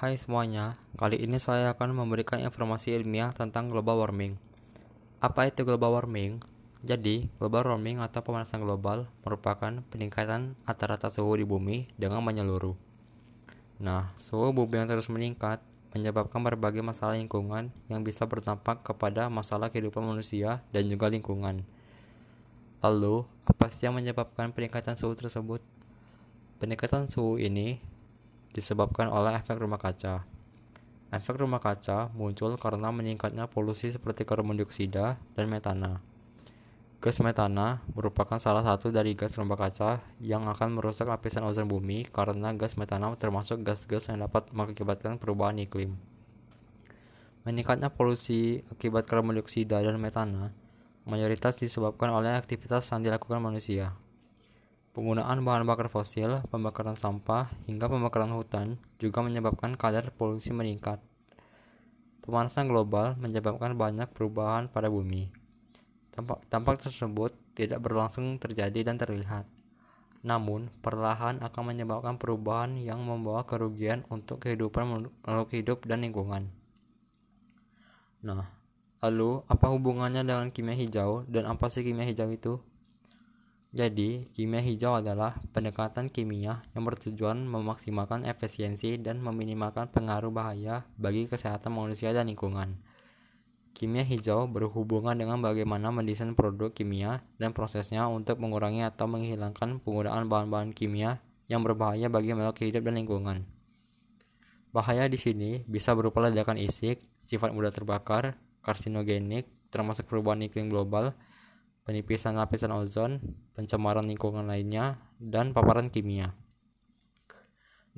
Hai semuanya, kali ini saya akan memberikan informasi ilmiah tentang global warming. Apa itu global warming? Jadi, global warming atau pemanasan global merupakan peningkatan rata-rata suhu di bumi dengan menyeluruh. Nah, suhu bumi yang terus meningkat menyebabkan berbagai masalah lingkungan yang bisa berdampak kepada masalah kehidupan manusia dan juga lingkungan. Lalu, apa sih yang menyebabkan peningkatan suhu tersebut? Peningkatan suhu ini disebabkan oleh efek rumah kaca. Efek rumah kaca muncul karena meningkatnya polusi seperti karbon dioksida dan metana. Gas metana merupakan salah satu dari gas rumah kaca yang akan merusak lapisan ozon bumi karena gas metana termasuk gas-gas yang dapat mengakibatkan perubahan iklim. Meningkatnya polusi akibat karbon dioksida dan metana mayoritas disebabkan oleh aktivitas yang dilakukan manusia. Penggunaan bahan bakar fosil, pembakaran sampah, hingga pembakaran hutan juga menyebabkan kadar polusi meningkat. Pemanasan global menyebabkan banyak perubahan pada bumi. Dampak, dampak tersebut tidak berlangsung terjadi dan terlihat. Namun, perlahan akan menyebabkan perubahan yang membawa kerugian untuk kehidupan makhluk hidup dan lingkungan. Nah, lalu apa hubungannya dengan kimia hijau dan apa sih kimia hijau itu? Jadi, kimia hijau adalah pendekatan kimia yang bertujuan memaksimalkan efisiensi dan meminimalkan pengaruh bahaya bagi kesehatan manusia dan lingkungan. Kimia hijau berhubungan dengan bagaimana mendesain produk kimia dan prosesnya untuk mengurangi atau menghilangkan penggunaan bahan-bahan kimia yang berbahaya bagi makhluk hidup dan lingkungan. Bahaya di sini bisa berupa ledakan isik, sifat mudah terbakar, karsinogenik, termasuk perubahan iklim global, penipisan lapisan ozon, pencemaran lingkungan lainnya, dan paparan kimia.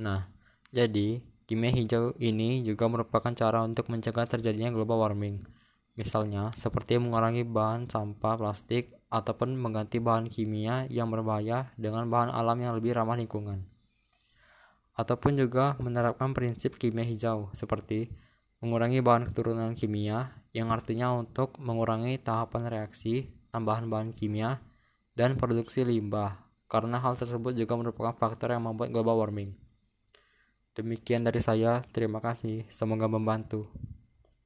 Nah, jadi kimia hijau ini juga merupakan cara untuk mencegah terjadinya global warming. Misalnya, seperti mengurangi bahan sampah plastik ataupun mengganti bahan kimia yang berbahaya dengan bahan alam yang lebih ramah lingkungan. Ataupun juga menerapkan prinsip kimia hijau seperti mengurangi bahan keturunan kimia yang artinya untuk mengurangi tahapan reaksi tambahan bahan kimia, dan produksi limbah, karena hal tersebut juga merupakan faktor yang membuat global warming. Demikian dari saya, terima kasih, semoga membantu.